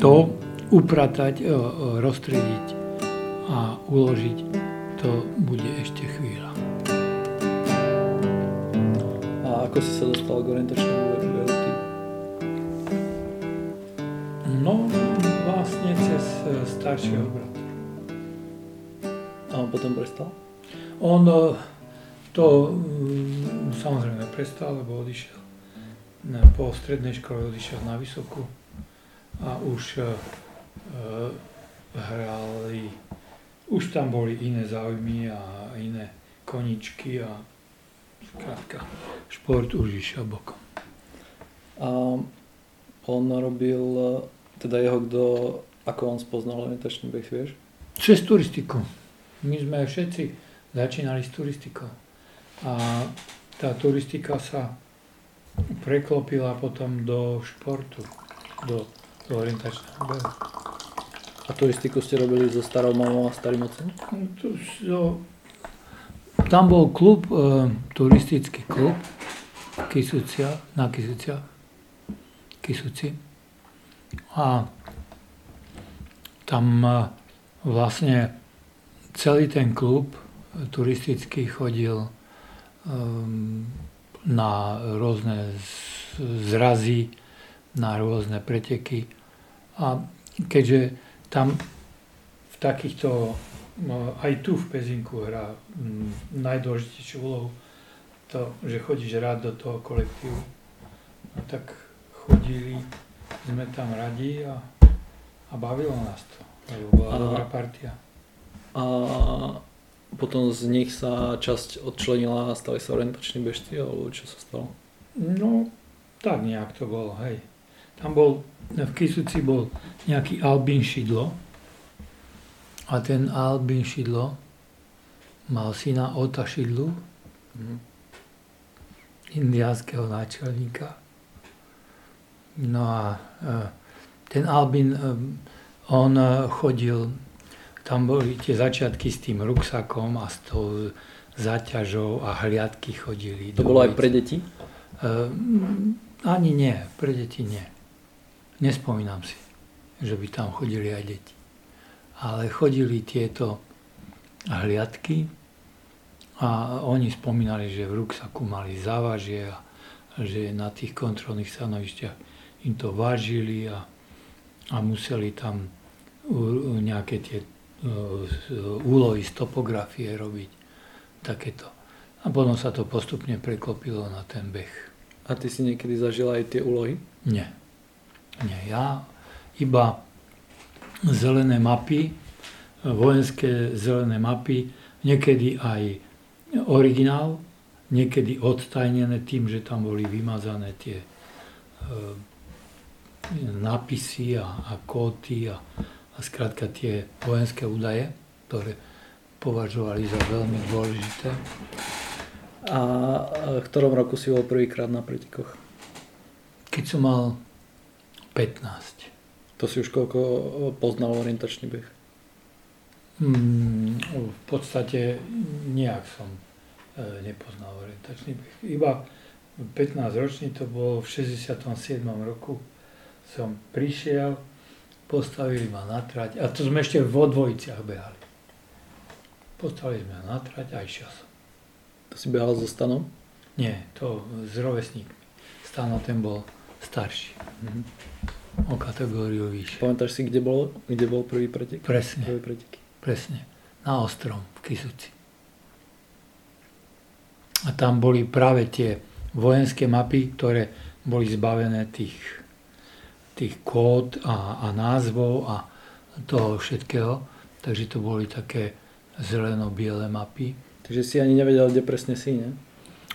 to upratať, rozstrediť a uložiť, to bude ešte chvíľa. A ako si sa dostal k orientačnému VLT? No, vlastne cez e, staršieho brata. A on potom prestal? On e, to mm, samozrejme prestal, lebo odišiel po strednej škole odišiel na vysokú a už uh, hrali, už tam boli iné záujmy a iné koničky a skrátka, šport už išiel bokom. A on robil, teda jeho kto, ako on spoznal orientačný beh, vieš? Cez turistiku. My sme všetci začínali s turistikou. A tá turistika sa preklopila potom do športu, do, do orientačného behu. A turistiku ste robili so starou mamou a starým otcom? So, tam bol klub, e, turistický klub Kisucia, na Kisucia, Kisuci. A tam e, vlastne celý ten klub turistický chodil um, na rôzne zrazy, na rôzne preteky. A keďže tam v takýchto, no, aj tu v Pezinku hrá najdôležitejšiu úlohu to, že chodíš rád do toho kolektívu. No tak chodili sme tam radi a, a bavilo nás to, lebo bola dobrá partia. A potom z nich sa časť odčlenila a stali sa orientační bežci, alebo čo sa stalo? No, tak nejak to bolo, hej. Tam bol, v Kisuci bol nejaký Albín Šidlo a ten Albín Šidlo mal syna Ota Šidlu, mm. indiánskeho náčelníka. No a e, ten Albín, e, on e, chodil tam boli tie začiatky s tým ruksakom a s tou zaťažou a hliadky chodili. To bolo aj pre deti? Ani nie, pre deti nie. Nespomínam si, že by tam chodili aj deti. Ale chodili tieto hliadky a oni spomínali, že v ruksaku mali závažie a že na tých kontrolných stanovišťach im to vážili a, a museli tam nejaké tie úlohy z topografie robiť takéto. A potom sa to postupne preklopilo na ten beh. A ty si niekedy zažil aj tie úlohy? Nie. Nie, ja iba zelené mapy, vojenské zelené mapy, niekedy aj originál, niekedy odtajnené tým, že tam boli vymazané tie e, nápisy a, a kóty a, a skrátka tie vojenské údaje, ktoré považovali za veľmi dôležité. A v ktorom roku si bol prvýkrát na pretekoch? Keď som mal 15. To si už koľko poznal orientačný beh? Hmm, v podstate nejak som e, nepoznal orientačný beh. Iba 15 ročný, to bolo v 67. roku, som prišiel Postavili ma na trať, a to sme ešte vo dvojiciach behali. Postavili sme na trať a išiel som. To si behal so Stanom? Nie, to s rovesníkmi. Stano ten bol starší. Mm-hmm. O kategóriu vyššie. Pamätáš si, kde bol, kde bol prvý pretek? Presne. Prvý pretek. Presne. Na Ostrom, v Kisuci. A tam boli práve tie vojenské mapy, ktoré boli zbavené tých tých kód a, a názvov a toho všetkého. Takže to boli také zeleno-biele mapy. Takže si ani nevedel, kde presne si, ne?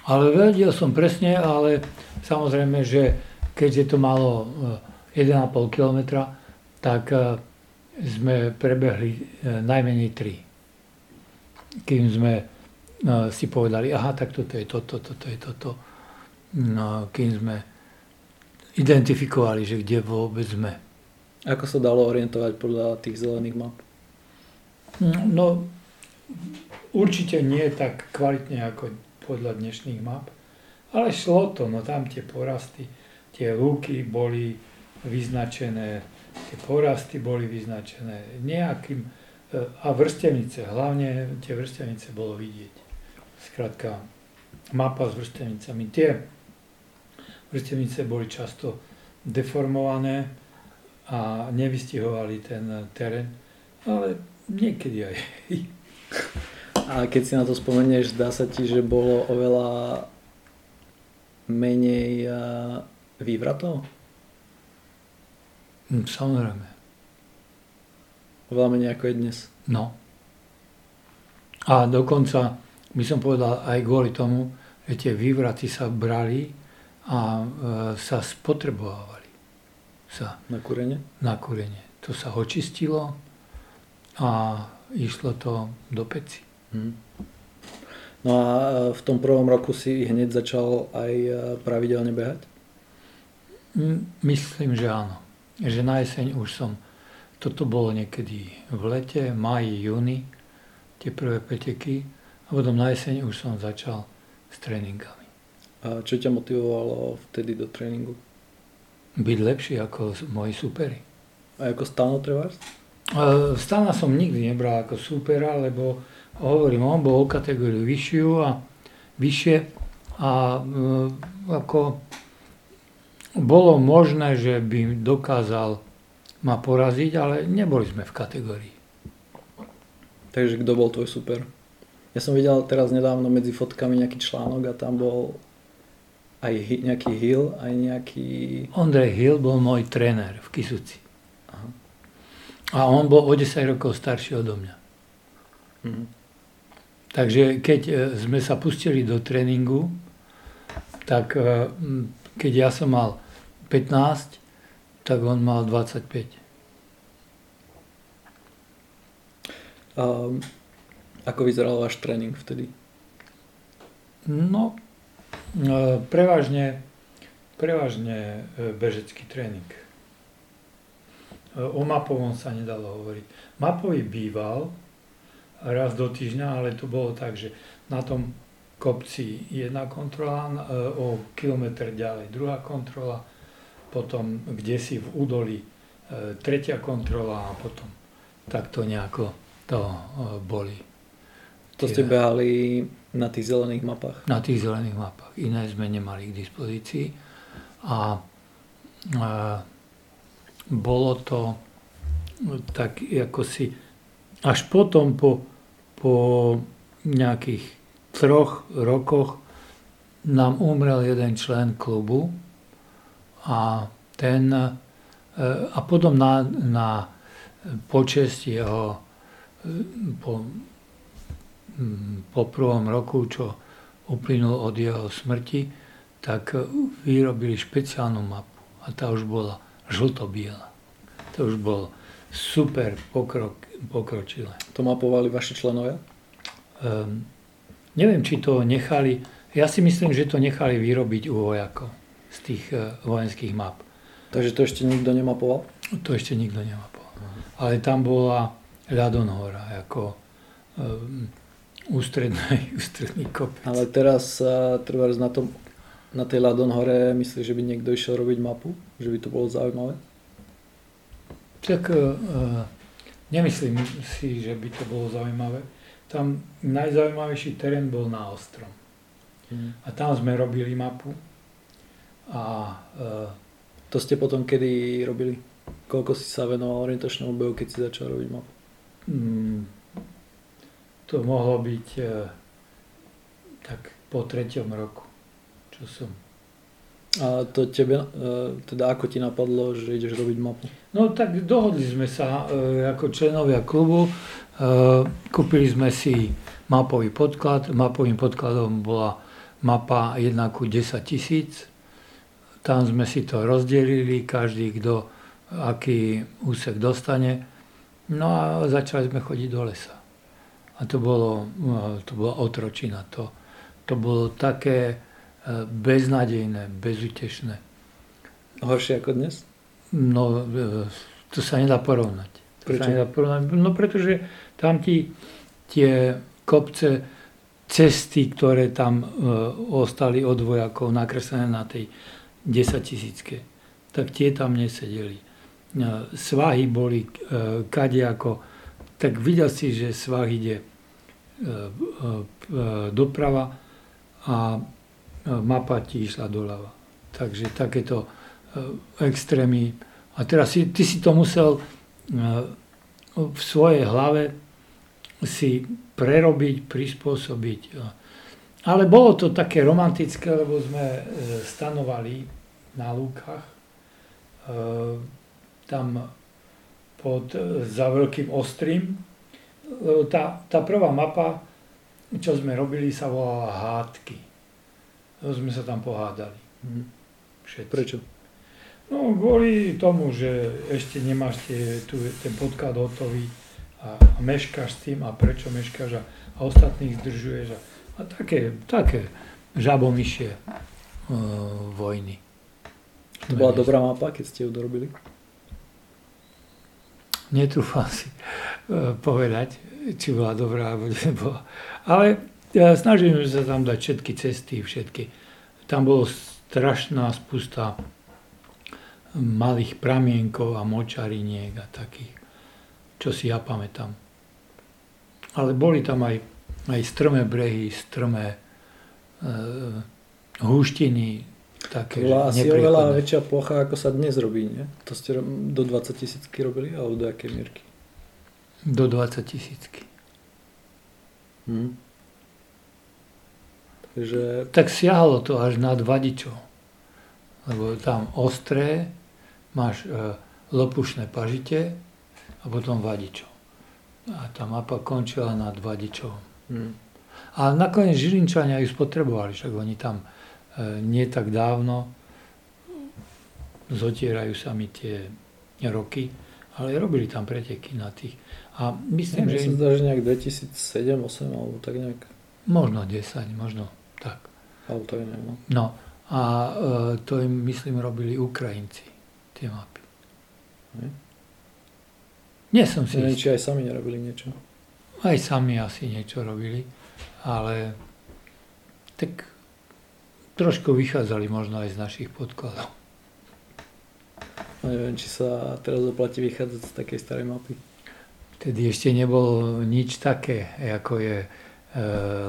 Ale vedel som presne, ale samozrejme, že keďže to malo 1,5 eh, km, tak eh, sme prebehli eh, najmenej 3. Kým sme si povedali, aha, tak toto je toto, toto je toto. No, kým sme identifikovali, že kde vôbec sme. Ako sa dalo orientovať podľa tých zelených map? No, určite nie tak kvalitne ako podľa dnešných map, ale šlo to, no tam tie porasty, tie lúky boli vyznačené, tie porasty boli vyznačené nejakým, e, a vrstevnice, hlavne tie vrstevnice bolo vidieť. Skrátka, mapa s vrstevnicami. Tie vrstevnice boli často deformované a nevystihovali ten terén, ale niekedy aj. A keď si na to spomenieš, zdá sa ti, že bolo oveľa menej vývratov? Hm, samozrejme. Oveľa menej ako je dnes. No. A dokonca by som povedal aj kvôli tomu, že tie vývraty sa brali a e, sa spotrebovali. Sa, na kúrenie? Na kúrenie. To sa očistilo a išlo to do peci. Hmm. No a e, v tom prvom roku si hneď začal aj e, pravidelne behať? Myslím, že áno. Že na jeseň už som, toto bolo niekedy v lete, máji, júni, tie prvé preteky. A potom na jeseň už som začal s tréningami. A čo ťa motivovalo vtedy do tréningu? Byť lepší ako moji superi. A ako Stano Trevars? Stana som nikdy nebral ako supera, lebo hovorím, on bol o kategóriu vyššiu a vyššie a e, ako bolo možné, že by dokázal ma poraziť, ale neboli sme v kategórii. Takže kto bol tvoj super? Ja som videl teraz nedávno medzi fotkami nejaký článok a tam bol aj nejaký Hill, aj nejaký... Ondrej Hill bol môj tréner v Kisuci. Aha. A on bol o 10 rokov starší odo mňa. Mhm. Takže keď e, sme sa pustili do tréningu, tak e, keď ja som mal 15, tak on mal 25. A ako vyzeral váš tréning vtedy? No, e, prevažne, prevažne bežecký tréning. O mapovom sa nedalo hovoriť. Mapový býval, raz do týždňa, ale to bolo tak, že na tom kopci jedna kontrola, e, o kilometr ďalej druhá kontrola, potom kde si v údoli e, tretia kontrola a potom takto nejako to e, boli. To ste behali na tých zelených mapách? Na tých zelených mapách. Iné sme nemali k dispozícii. A, a bolo to tak ako si až potom po po nejakých troch rokoch nám umrel jeden člen klubu a ten e, a potom na, na počest jeho e, po, po prvom roku, čo uplynul od jeho smrti, tak vyrobili špeciálnu mapu a tá už bola žlto-biela. To už bol super pokrok pokročilé. To mapovali vaši členovia? Um, neviem, či to nechali, ja si myslím, že to nechali vyrobiť u vojakov z tých uh, vojenských map. Takže to ešte nikto nemapoval? To ešte nikto nemapoval. Uh-huh. Ale tam bola ľadonhora ako um, ústredný, ústredný kopec. Ale teraz uh, trvá na, tom, na tej ľadonhore myslíš, že by niekto išiel robiť mapu? Že by to bolo zaujímavé? Tak uh, Nemyslím si, že by to bolo zaujímavé. Tam najzaujímavejší terén bol na Ostrom. Mm. A tam sme robili mapu. A, uh, to ste potom kedy robili? Koľko si sa venoval orientačnému behu, keď si začal robiť mapu? Mm, to mohlo byť uh, tak po treťom roku, čo som a to tebe, e, teda ako ti napadlo, že ideš robiť mapu? No tak dohodli sme sa e, ako členovia klubu, e, kúpili sme si mapový podklad, mapovým podkladom bola mapa 1 ku 10 tisíc, tam sme si to rozdelili, každý kto aký úsek dostane, no a začali sme chodiť do lesa. A to bolo, to bola otročina, to, to bolo také, beznádejné, bezutešné. Horšie ako dnes? No, e, to sa nedá porovnať. To Prečo? Sa nedá porovnať. No pretože tam ti tie kopce, cesty, ktoré tam e, ostali od vojakov nakreslené na tej 10 tisícke, tak tie tam nesedeli. svahy boli e, kade ako, tak videl si, že svah ide e, doprava a mapa ti išla doľava. Takže takéto extrémy. A teraz si, ty si to musel v svojej hlave si prerobiť, prispôsobiť. Ale bolo to také romantické, lebo sme e, stanovali na lúkach. E, tam pod, e, za Veľkým Ostrým. Tá, tá prvá mapa, čo sme robili, sa volala Hádky. Sme sa tam pohádali. Mhm. Všetci. Prečo? No, kvôli tomu, že ešte nemáš tie, tu, ten podklad hotový a, a meškáš s tým a prečo meškáš a, a ostatných zdržuješ. A, a také, také žabomyšie uh, vojny. To bola dobrá mapa, keď ste ju dorobili? Netrúfam si uh, povedať, či bola dobrá, alebo nebola. Ale ja snažím sa tam dať všetky cesty, všetky. Tam bolo strašná spusta malých pramienkov a močariniek a takých, čo si ja pamätám. Ale boli tam aj aj strmé brehy, strmé e, húštiny. Také, bola asi oveľa väčšia plocha, ako sa dnes robí, nie? To ste do 20 tisícky robili, alebo do akej mierky? Do 20 tisícky. Hm. Takže... Tak siahalo to až nad vadičov. Lebo tam ostré, máš e, lopušné pažite a potom vadičov. A tá mapa končila nad vadičovom. Hmm. A nakoniec Žilinčania ju spotrebovali, však oni tam nie tak dávno zotierajú sa mi tie roky, ale robili tam preteky na tých. A myslím, ja, že... Im... že nejak 2007, 2008 alebo tak nejak. Možno 10, možno tak. Alebo tak nejak, no. No a e, to im myslím robili Ukrajinci, tie mapy. Nie, Nie som si Neviem, či aj sami nerobili niečo. Aj sami asi niečo robili, ale tak trošku vychádzali možno aj z našich podkladov. No neviem, či sa teraz oplatí vychádzať z takej starej mapy. Vtedy ešte nebolo nič také, ako je e,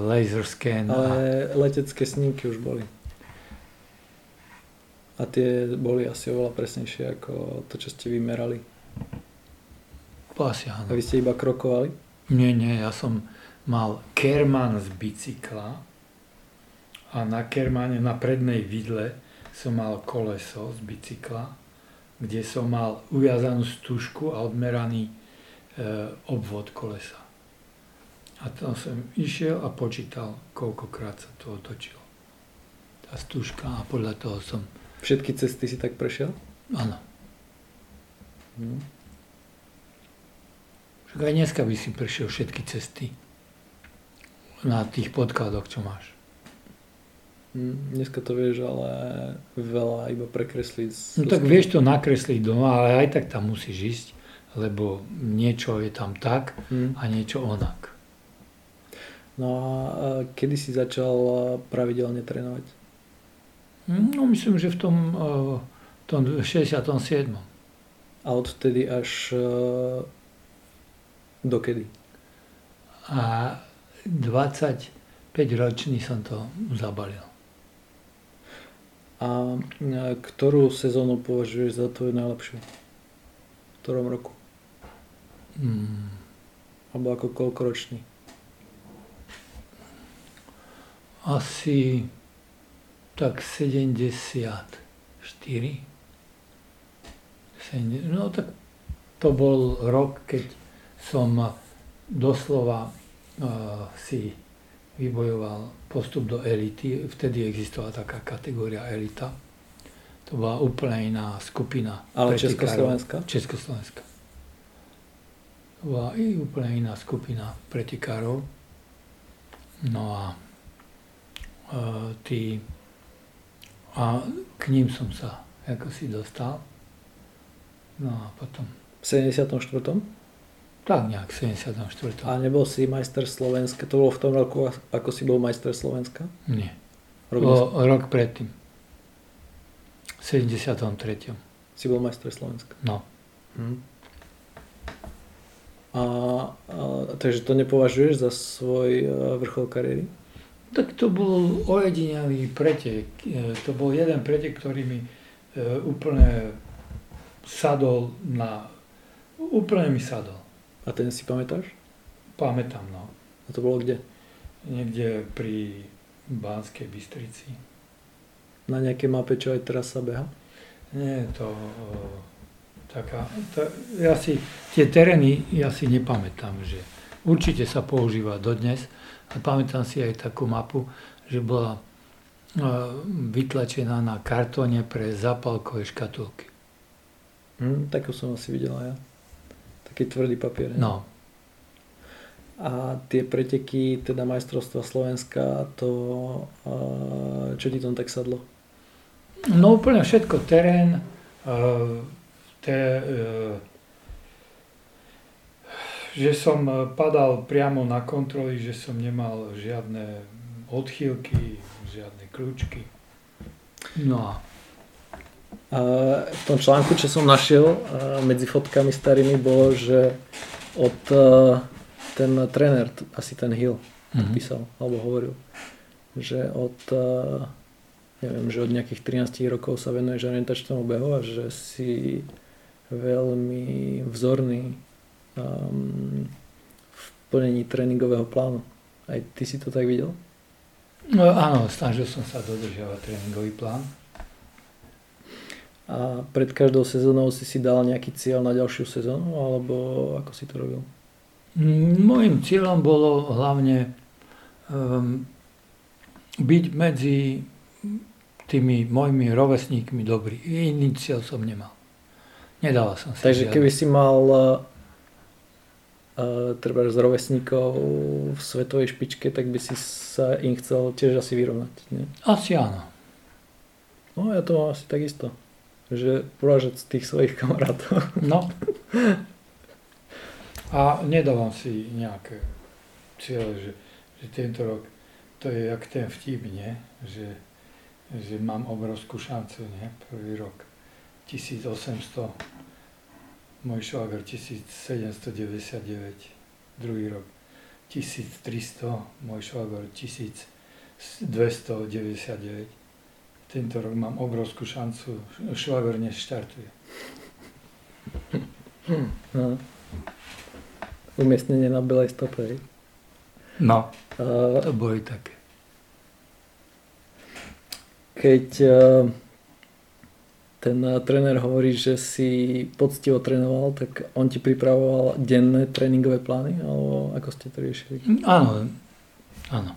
laser scan. Ale a... letecké snímky už boli. A tie boli asi oveľa presnejšie ako to, čo ste vymerali. Asi áno. A vy ste iba krokovali? Nie, nie, ja som mal kerman z bicykla a na kermane, na prednej vidle som mal koleso z bicykla, kde som mal uviazanú stužku a odmeraný e, obvod kolesa. A tam som išiel a počítal, koľkokrát sa to otočilo. Tá stužka a podľa toho som... Všetky cesty si tak prešiel? Áno. Hm. Tak aj dneska by si prešiel všetky cesty na tých podkladoch, čo máš. Hm, dneska to vieš, ale veľa iba prekresliť. No tak vieš to nakresliť doma, ale aj tak tam musíš ísť, lebo niečo je tam tak hmm. a niečo onak. No a kedy si začal pravidelne trénovať? No myslím, že v tom, tom 67. A odtedy až Dokedy? A 25 ročný som to zabalil. A ktorú sezónu považuješ za tvoju najlepšiu? V ktorom roku? Hmm. Alebo ako koľkoročný? Asi tak 74. 70, no tak to bol rok, keď som doslova uh, si vybojoval postup do elity. Vtedy existovala taká kategória elita. To bola úplne iná skupina. Ale Československa? Československa. To bola i úplne iná skupina pretekárov. No a uh, tí, a k ním som sa ako si dostal. No a potom... V 74. Tak nejak 74. A nebol si majster Slovenska? To bolo v tom roku, ako si bol majster Slovenska? Nie. Rok, bol rok predtým. V 73. Si bol majster Slovenska? No. Hm. A, a, takže to nepovažuješ za svoj uh, vrchol kariéry? Tak to bol ojedinelý pretek. E, To bol jeden pretek, ktorý mi e, úplne sadol na... Úplne mi sadol. A ten si pamätáš? Pamätám, no. A to bolo kde? Niekde pri Banskej Bystrici. Na nejakej mape, čo aj teraz sa beha? Nie to e, taká... To, ja si, tie terény ja si nepamätám, že určite sa používa dodnes. A pamätám si aj takú mapu, že bola e, vytlačená na kartóne pre zápalkové škatulky. Hm, takú som asi videl aj ja. Taký tvrdý papier. No, A tie preteky, teda majstrovstva Slovenska, to čo ti tam tak sadlo? no úplne všetko, terén, te, e, že som e, padal priamo na kontroly, že som nemal žiadne odchýlky, žiadne kľúčky. No A v tom článku, čo som našiel medzi fotkami starými, bolo, že od a, ten tréner, asi ten Hill, mhm. písal, alebo hovoril, že od, a, neviem, že od nejakých 13 rokov sa venuješ orientačnému behu a že si veľmi vzorný um, v plnení tréningového plánu. Aj ty si to tak videl? No, áno, snažil som sa dodržiavať tréningový plán. A pred každou sezónou si si dal nejaký cieľ na ďalšiu sezónu, alebo ako si to robil? Mojím cieľom bolo hlavne um, byť medzi tými mojimi rovesníkmi dobrý. Iný cieľ som nemal. Nedával som si Takže žiadny. keby si mal uh, uh, treba z rovesníkov v svetovej špičke, tak by si sa im chcel tiež asi vyrovnať. Nie? Asi áno. No ja to mám asi takisto. Že porážať z tých svojich kamarátov. No. A nedávam si nejaké cieľe, že, že tento rok, to je jak ten vtip, nie? Že, že mám obrovskú šancu, nie? Prvý rok 1800, môj švagr 1799, druhý rok 1300, môj švagr 1299. Tento rok mám obrovskú šancu, švagr neštartuje. No. Umiestnenie na belej stope. No, A to boli také. keď uh, ten uh, tréner hovorí, že si poctivo trénoval, tak on ti pripravoval denné tréningové plány? Alebo ako ste to riešili? Áno, áno,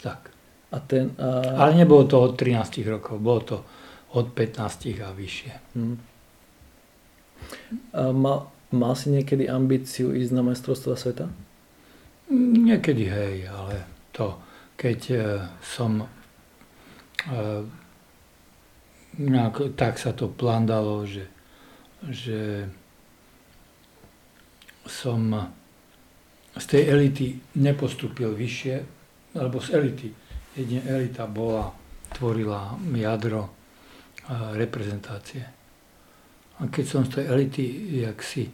tak. A ten... Uh, Ale nebolo to od 13 rokov, bolo to od 15 a vyššie. hm. A mal, mal si niekedy ambíciu ísť na majstrovstva sveta? Niekedy hej, ale to, keď e, som e, nejak, tak sa to plán dalo, že, že som z tej elity nepostúpil vyššie, alebo z elity. Jedine elita bola, tvorila jadro e, reprezentácie. A keď som z tej elity, jak si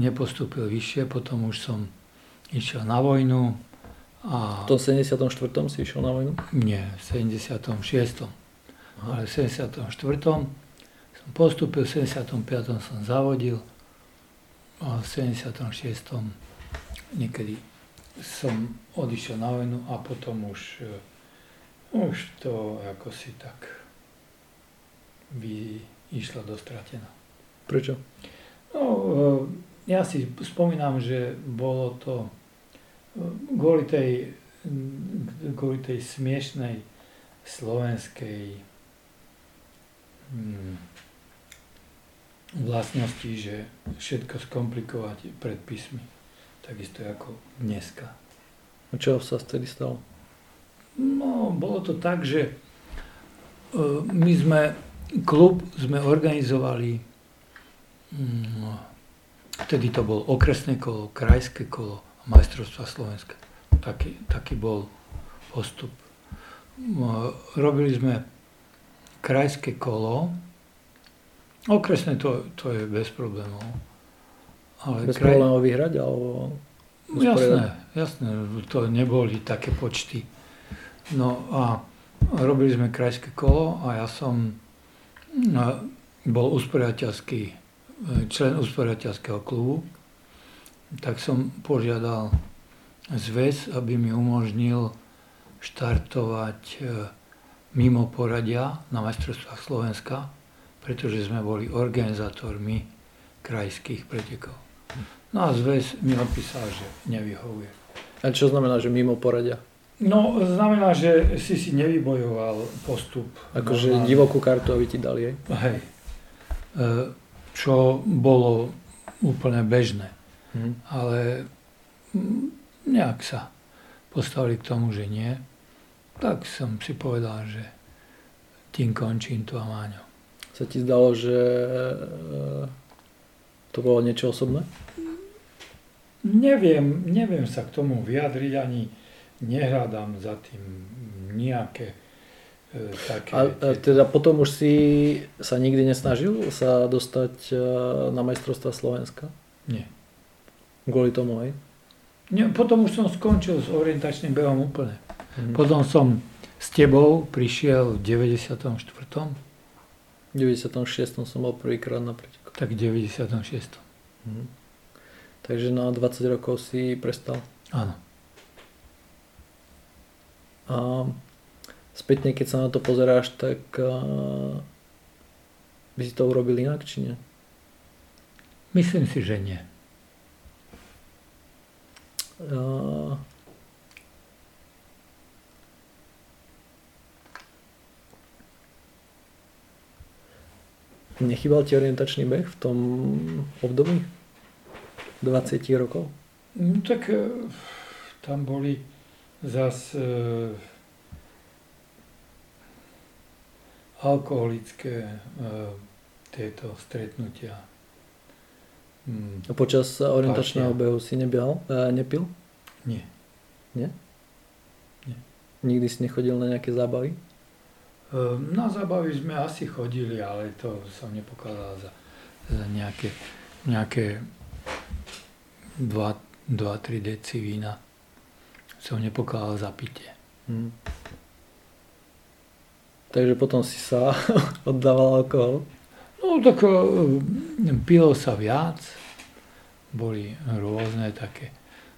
nepostúpil vyššie, potom už som išiel na vojnu a V tom 74. si išiel na vojnu? nie, v 76. Ale v 74. som postúpil, v 75. som zavodil a v 76. niekedy som odišiel na vojnu a potom už, e, už to ako si tak by išlo dostratená. Prečo? No, e, ja si spomínam, že bolo to e, kvôli tej, kvôli tej smiešnej slovenskej mm, vlastnosti, že všetko skomplikovať predpismi, takisto ako dneska. A čo sa vtedy stalo? No, bolo to tak, že e, my sme, klub sme organizovali, mm, vtedy to bolo okresné kolo, krajské kolo majstrovstva Slovenska. Taký, taký bol postup. No, Robili sme krajské kolo, okresné to, to je bez problémov. Ale Bez kraj... problémov vyhrať? Alebo jasné, jasné, to neboli také počty. No a robili sme krajské kolo a ja som bol usporiateľský, člen usporiateľského klubu, tak som požiadal zväz, aby mi umožnil štartovať e, mimo poradia na majstrovstvách Slovenska, pretože sme boli organizátormi krajských pretekov. No a zväz mi odpísal, že nevyhovuje. A čo znamená, že mimo poradia? No, znamená, že si si nevybojoval postup. Akože divokú kartu, aby ti dali, hej? Hej. E, čo bolo úplne bežné. Hmm. Ale nejak sa postavili k tomu, že nie. Tak som si povedal, že tým končím tu a Máňo. Sa ti zdalo, že e, to bolo niečo osobné? Neviem, neviem sa k tomu vyjadriť, ani nehľadám za tým nejaké e, také... A, a teda potom už si sa nikdy nesnažil sa dostať e, na majstrovstva Slovenska? Nie. Kvôli tomu, aj? Nie, potom už som skončil s orientačným behom úplne. Mm. Potom som s tebou prišiel v 94. V 96. som bol prvýkrát na preteku. Tak v 96. Mm. Takže na 20 rokov si prestal. Áno. A spätne, keď sa na to pozeráš, tak by si to urobil inak, či nie? Myslím si, že nie. Uh, Nechybal ti orientačný beh v tom období? 20 rokov? No, tak e, tam boli zas e, alkoholické e, tieto stretnutia. Hmm. A počas orientačného behu si nebial, e, nepil? Nie. Nie? Nie. Nikdy si nechodil na nejaké zábavy? Na zábavy sme asi chodili, ale to som nepokladal za, za nejaké, nejaké 2-3 deci vína. Som nepokladal za pitie. Hmm. Takže potom si sa oddával alkohol? No tak ehm, pilo sa viac, boli rôzne také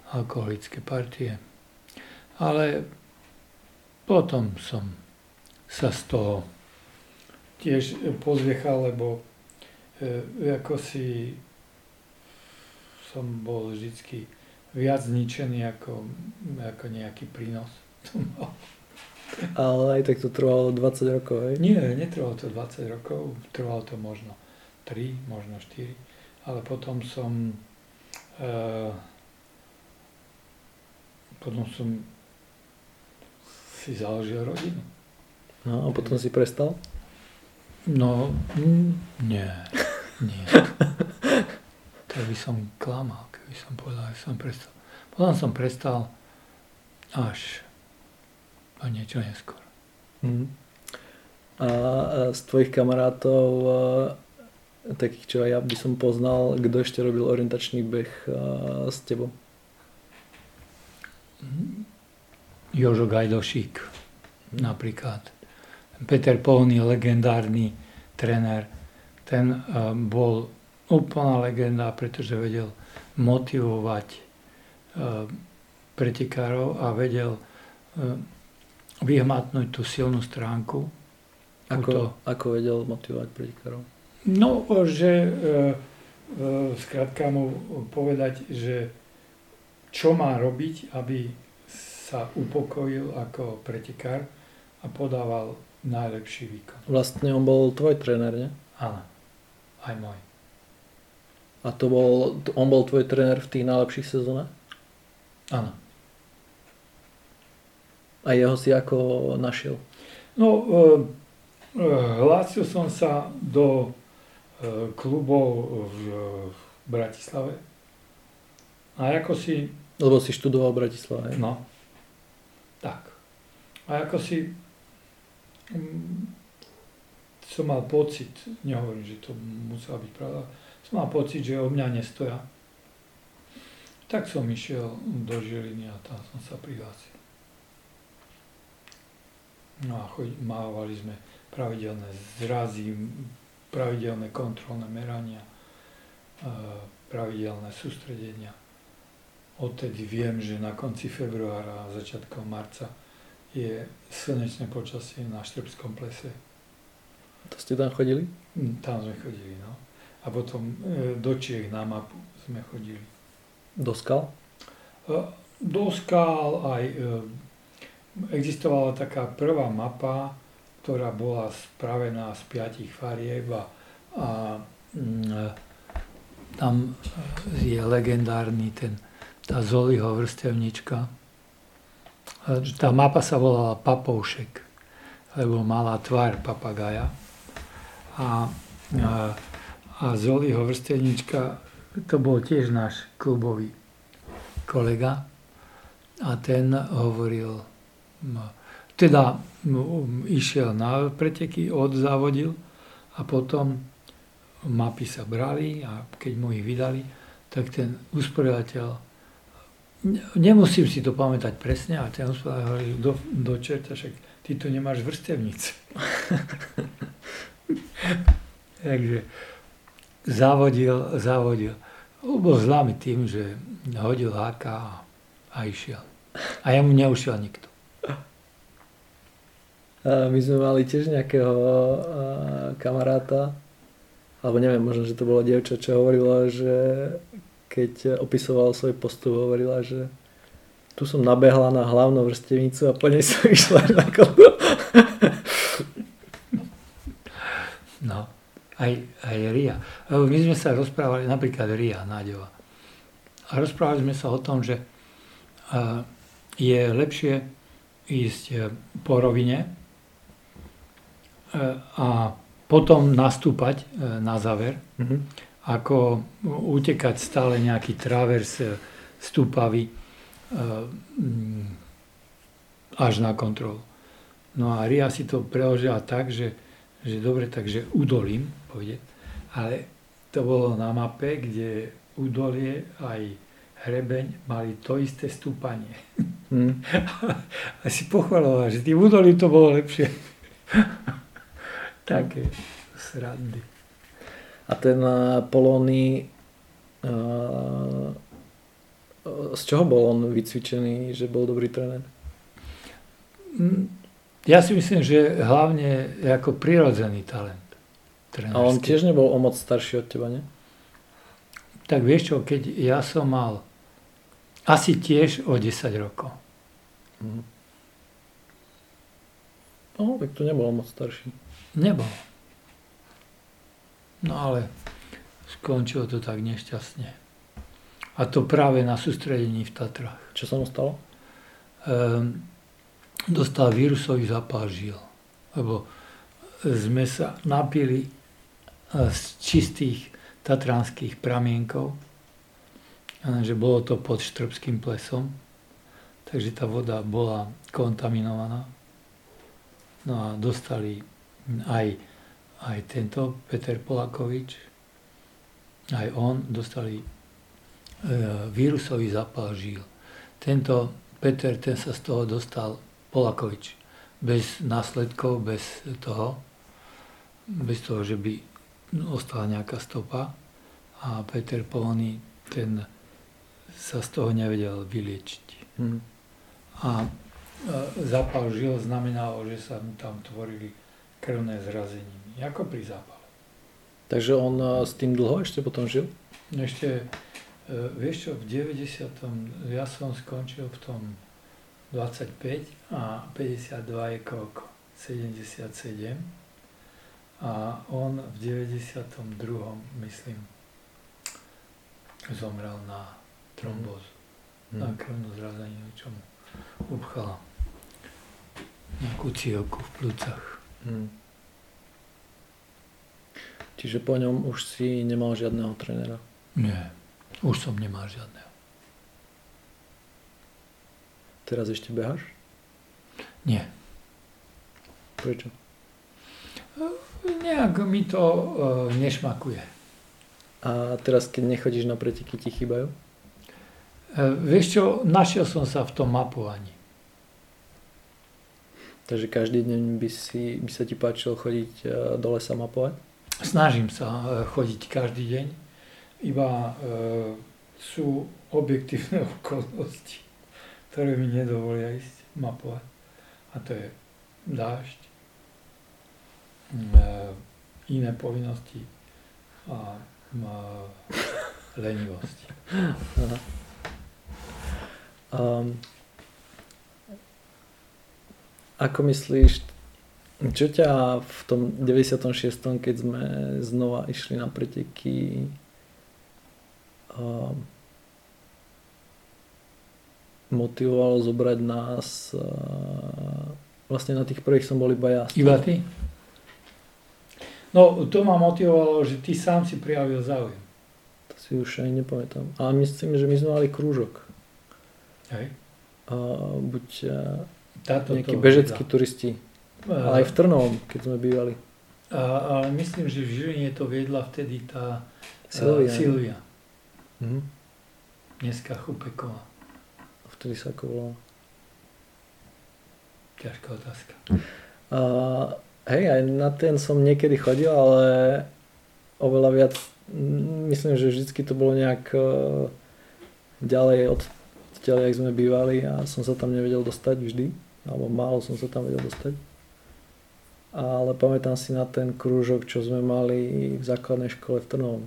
alkoholické partie, ale potom som sa z toho tiež pozviechal, lebo e, ako si som bol vždycky viac zničený ako, ako nejaký prínos. Ale aj tak to trvalo 20 rokov, hej? Nie, netrvalo to 20 rokov, trvalo to možno 3, možno 4, ale potom som e, potom som si založil rodinu. No a potom si prestal? No, nie, nie. to by som klamal, keby som povedal, som prestal. Potom som prestal až a niečo neskôr. Mm. A z tvojich kamarátov, takých čo ja by som poznal, kto ešte robil orientačný beh s tebou? Jožo Gajdošík mm. napríklad. Peter Polný, legendárny tréner, ten bol úplná legenda, pretože vedel motivovať eh, pretekárov a vedel eh, vyhmatnúť tú silnú stránku. Ako, to, ako vedel motivovať pretekárov? No, že skrátka mu povedať, že čo má robiť, aby sa upokojil ako pretekár a podával najlepší výkon. Vlastne on bol tvoj tréner, nie? Áno, aj môj. A to bol, on bol tvoj tréner v tých najlepších sezónach? Áno. A jeho si ako našiel? No, e, e, hlásil som sa do e, klubov v, v Bratislave. A ako si... Lebo si študoval v Bratislave. No, tak. A ako si som mal pocit, nehovorím, že to musela byť pravda, som mal pocit, že o mňa nestoja Tak som išiel do Žiliny a tam som sa prihlásil. No a choď, mávali sme pravidelné zrazy, pravidelné kontrolné merania, pravidelné sústredenia. Odtedy viem, že na konci februára a začiatkom marca je slnečné počasie na Štrbskom plese. To ste tam chodili? Mm, Tam sme chodili, no. A potom e, do Čiech na mapu sme chodili. Do skal? E, do skal aj e, existovala taká prvá mapa, ktorá bola spravená z piatich farieb a, a mm, tam je legendárny ten, tá Zoliho vrstevnička. Tá mapa sa volala Papovšek, lebo mala tvár papagaja. A, a, a Zoliho vrstevnička to bol tiež náš klubový kolega a ten hovoril, teda išiel na preteky, odzávodil a potom mapy sa brali a keď mu ich vydali, tak ten usporiadateľ, nemusím si to pamätať presne, a ten usporiadateľ hovoril, do, do čerta, však ty tu nemáš vrstevnice. Takže závodil, závodil. Bol známy tým, že hodil háka a išiel. A jemu neušiel nikto. My sme mali tiež nejakého kamaráta, alebo neviem, možno, že to bola dievča, čo hovorila, že keď opisoval svoj postup, hovorila, že tu som nabehla na hlavnú vrstevnicu a po nej som išla na kolo. No aj, aj Ria. My sme sa rozprávali, napríklad Ria Náďova. A rozprávali sme sa o tom, že je lepšie ísť e, po rovine e, a potom nastúpať e, na záver, mm-hmm. ako utekať stále nejaký travers stúpavý až na kontrolu. No a Ria si to preložila tak, že, že dobre, takže udolím, pôjde. Ale to bolo na mape, kde údolie aj hrebeň mali to isté stúpanie. Hmm. A si pochvaloval, že tým údolím to bolo lepšie. Také srandy. A ten uh, Polóny, uh, z čoho bol on vycvičený, že bol dobrý tréner? Mm, ja si myslím, že hlavne ako prirodzený talent trenerský. A on tiež nebol o moc starší od teba, nie? Tak vieš čo, keď ja som mal asi tiež o 10 rokov. No, tak to nebol moc starší. Nebol. No ale skončilo to tak nešťastne. A to práve na sústredení v Tatrách. Čo sa mu stalo? Ehm, dostal vírusový zapál žil. Lebo sme sa napili z čistých tatranských pramienkov, že bolo to pod Štrbským plesom, takže tá voda bola kontaminovaná. No a dostali aj, aj tento Peter Polakovič, aj on dostali e, vírusový zapal žíl. Tento Peter, ten sa z toho dostal Polakovič. Bez následkov, bez toho, bez toho, že by ostala nejaká stopa a Peter Polony ten sa z toho nevedel vyliečiť. Hmm. A zápal žil znamenalo, že sa mu tam tvorili krvné zrazeniny, ako pri zápale. Takže on s tým dlho ešte potom žil? Ešte, e, vieš čo, v 90. ja som skončil v tom 25 a 52 je koľko? 77 a on v 92. myslím zomrel na trombózu, mm. na krvnú zrazenie, čo mu upchala nejakú cílku v plúcach. Mm. Čiže po ňom už si nemal žiadneho trénera? Nie, už som nemal žiadneho. Teraz ešte beháš? Nie. Prečo? Nejak mi to uh, nešmakuje. A teraz, keď nechodíš na preteky, ti chýbajú? vieš čo, našiel som sa v tom mapovaní. Takže každý deň by, si, by sa ti páčilo chodiť e, do lesa mapovať? Snažím sa e, chodiť každý deň, iba e, sú objektívne okolnosti, ktoré mi nedovolia ísť mapovať. A to je dážď, e, iné povinnosti a lenivosť. Um, ako myslíš, čo ťa v tom 96. keď sme znova išli na preteky um, motivovalo zobrať nás uh, vlastne na tých prvých som bol iba ja. Iba ty? No, to ma motivovalo, že ty sám si prijavil záujem. To si už aj nepamätám. Ale myslím, že my sme mali krúžok. Hej. Uh, buď uh, Táto nejakí bežeckí vydá. turisti. Eh, Ale aj v Trnovom, keď sme bývali. A, ale myslím, že v Žiline to viedla vtedy tá Silvia. Silvia. Mhm. Dneska Chupeková. Vtedy sa ako volalo. Ťažká otázka. Uh, hej, aj na ten som niekedy chodil, ale oveľa viac, myslím, že vždycky to bolo nejak uh, ďalej od odtiaľ, jak sme bývali a som sa tam nevedel dostať vždy, alebo málo som sa tam vedel dostať. Ale pamätám si na ten krúžok, čo sme mali v základnej škole v Trnovom.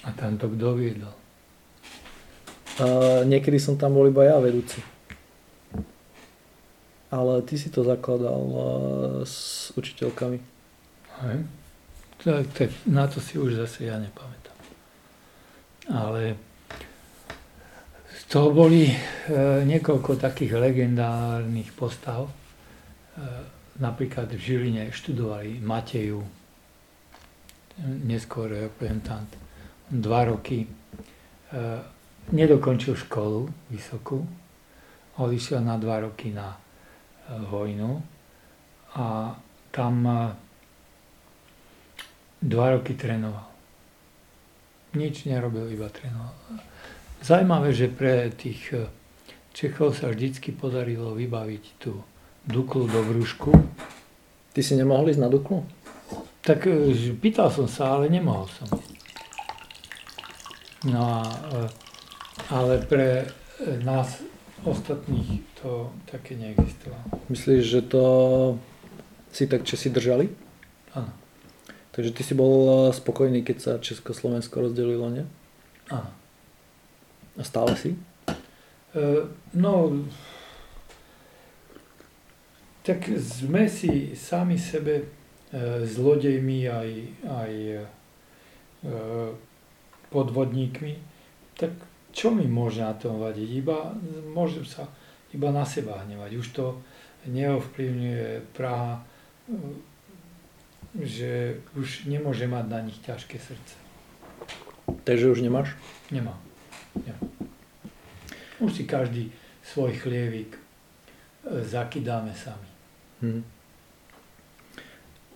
A tam to kto viedol? Uh, niekedy som tam bol iba ja vedúci. Ale ty si to zakladal uh, s učiteľkami. Hej. Na to si už zase ja nepamätám. Ale toho boli e, niekoľko takých legendárnych postav. E, napríklad v Žiline študovali Mateju, neskôr reprezentant, dva roky. Nedokončil školu vysokú, odišiel na dva roky na vojnu a tam e, dva roky trénoval. Nič nerobil, iba trénoval. Zajímavé, že pre tých e, Čechov sa vždycky podarilo vybaviť tú Duklu do brúšku. Ty si nemohol ísť na Duklu? Tak e, pýtal som sa, ale nemohol som. No a, ale pre nás ostatných to také neexistovalo. Myslíš, že to si tak Česi držali? Áno, Takže ty si bol eh, spokojný, keď sa Československo rozdelilo, nie? áno. A stále si? E, No, tak sme si sami sebe e, zlodejmi aj, aj e, podvodníkmi, tak čo mi môže na tom vadiť? Iba, môžem sa iba na seba hnevať. Už to neovplyvňuje Praha, e, že už nemôže mať na nich ťažké srdce. Takže už nemáš? Nemám. Nemám. Už si každý svoj chlievik e, zakydáme sami. Hm.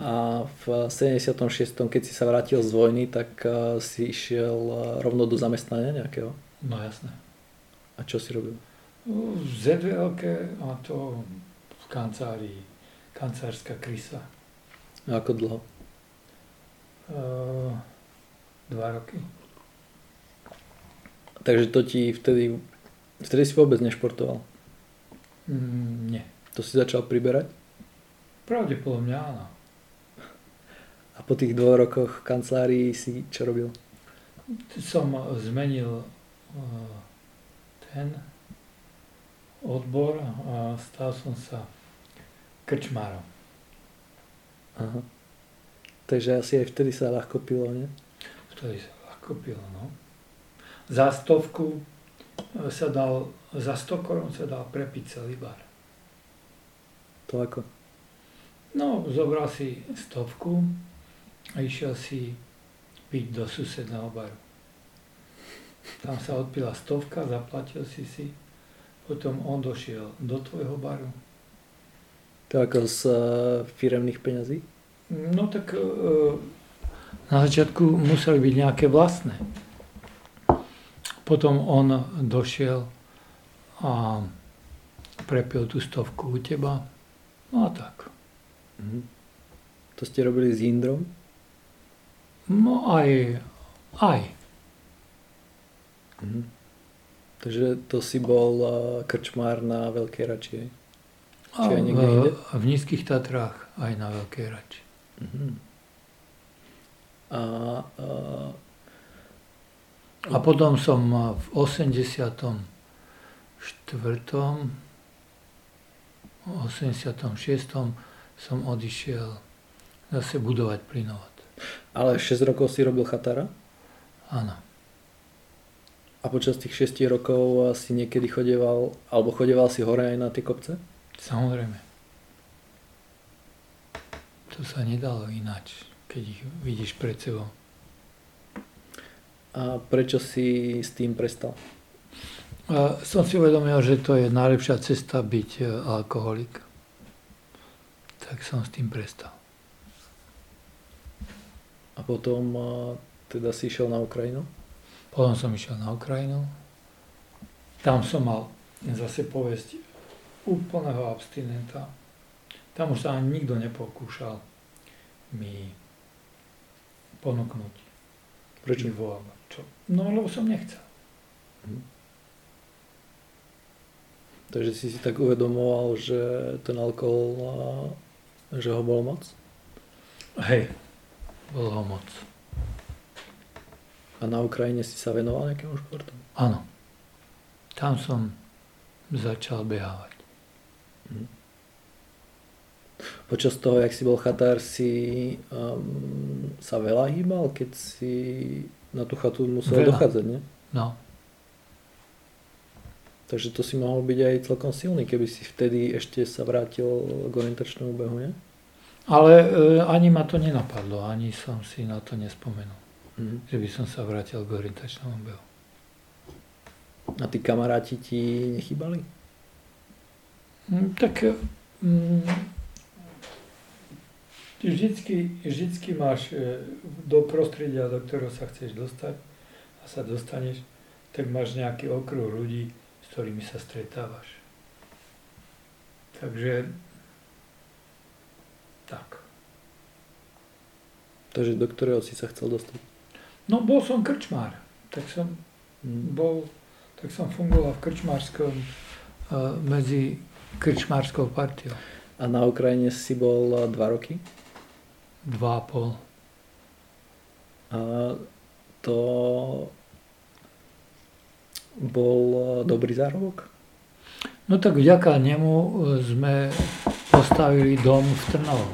A v 76. keď si sa vrátil z vojny, tak eh, si išiel eh, rovno do zamestnania nejakého? No jasné. A čo si robil? V ZVLK a to v kancelárii, kancelárska krysa. A ako dlho? E, dva roky. Takže to ti vtedy, vtedy si vôbec nešportoval. Mm, nie. To si začal priberať? Pravdepodobne áno. A po tých dvoch rokoch v kancelárii si čo robil? Som zmenil ten odbor a stal som sa krčmárom. Aha. Takže asi aj vtedy sa ľahko pilo, nie? Vtedy sa ľahko pilo, no. Za stovku e, sa dal, za 100 korun sa dal prepiť celý bar. To ako? No, zobral si stovku a išiel si piť do susedného baru. Tam sa odpila stovka, zaplatil si si, potom on došiel do tvojho baru. To ako z uh, firemných peňazí? No tak e, na začiatku museli byť nejaké vlastné. Potom on došiel a prepil tú stovku u teba. No a tak. Mhm. To ste robili s Indrom? No aj, aj. Mhm. Takže to si bol krčmár na Veľkej Rači, Či aj niekde v, inde? v Nízkych Tatrách aj na Veľkej Rači. Mhm. A, a A potom som v 84. 86. som odišiel zase budovať plynovod. ale 6 rokov si robil chatára? Áno. A počas tých 6 rokov si niekedy chodeval, alebo chodeval si hore aj na tie kopce? Samozrejme. To sa nedalo ináč, keď ich vidíš pred sebou. A prečo si s tým prestal? A som si uvedomil, že to je najlepšia cesta byť e, alkoholik. Tak som s tým prestal. A potom a, teda si išiel na Ukrajinu? Potom som išiel na Ukrajinu. Tam som mal zase povesť úplného abstinenta. Tam už sa ani nikto nepokúšal mi ponúknuť Prečo? alebo čo. No lebo som nechcel. Takže si si tak uvedomoval, že ten alkohol, že ho bolo moc? Hej, bolo ho moc. A na Ukrajine si sa venoval nejakému športu? Áno. Tam som začal behávať. Počas toho, jak si bol chatár, si um, sa veľa hýbal, keď si na tú chatu musel Veľa. dochádzať, nie? No, Takže to si mohol byť aj celkom silný, keby si vtedy ešte sa vrátil k orientačnému behu, nie? ale e, ani ma to nenapadlo, ani som si na to nespomenul, Mhm. že by som sa vrátil k orientačnému behu. A tí kamaráti ti nechýbali? Mm, Tak mm, ty vždycky, vždycky máš e, do prostredia, do ktorého sa chceš dostať a sa dostaneš, tak máš nejaký okruh ľudí, s ktorými sa stretávaš. Takže tak. Takže do ktorého si sa chcel dostať? No bol som krčmár, tak som bol, tak som fungoval v krčmárskom, e, medzi krčmárskou partiou. A na Ukrajine si bol a, dva roky? Dva a pol. A to bol a, dobrý zárobok? No tak vďaka nemu sme postavili dom v Trnovu.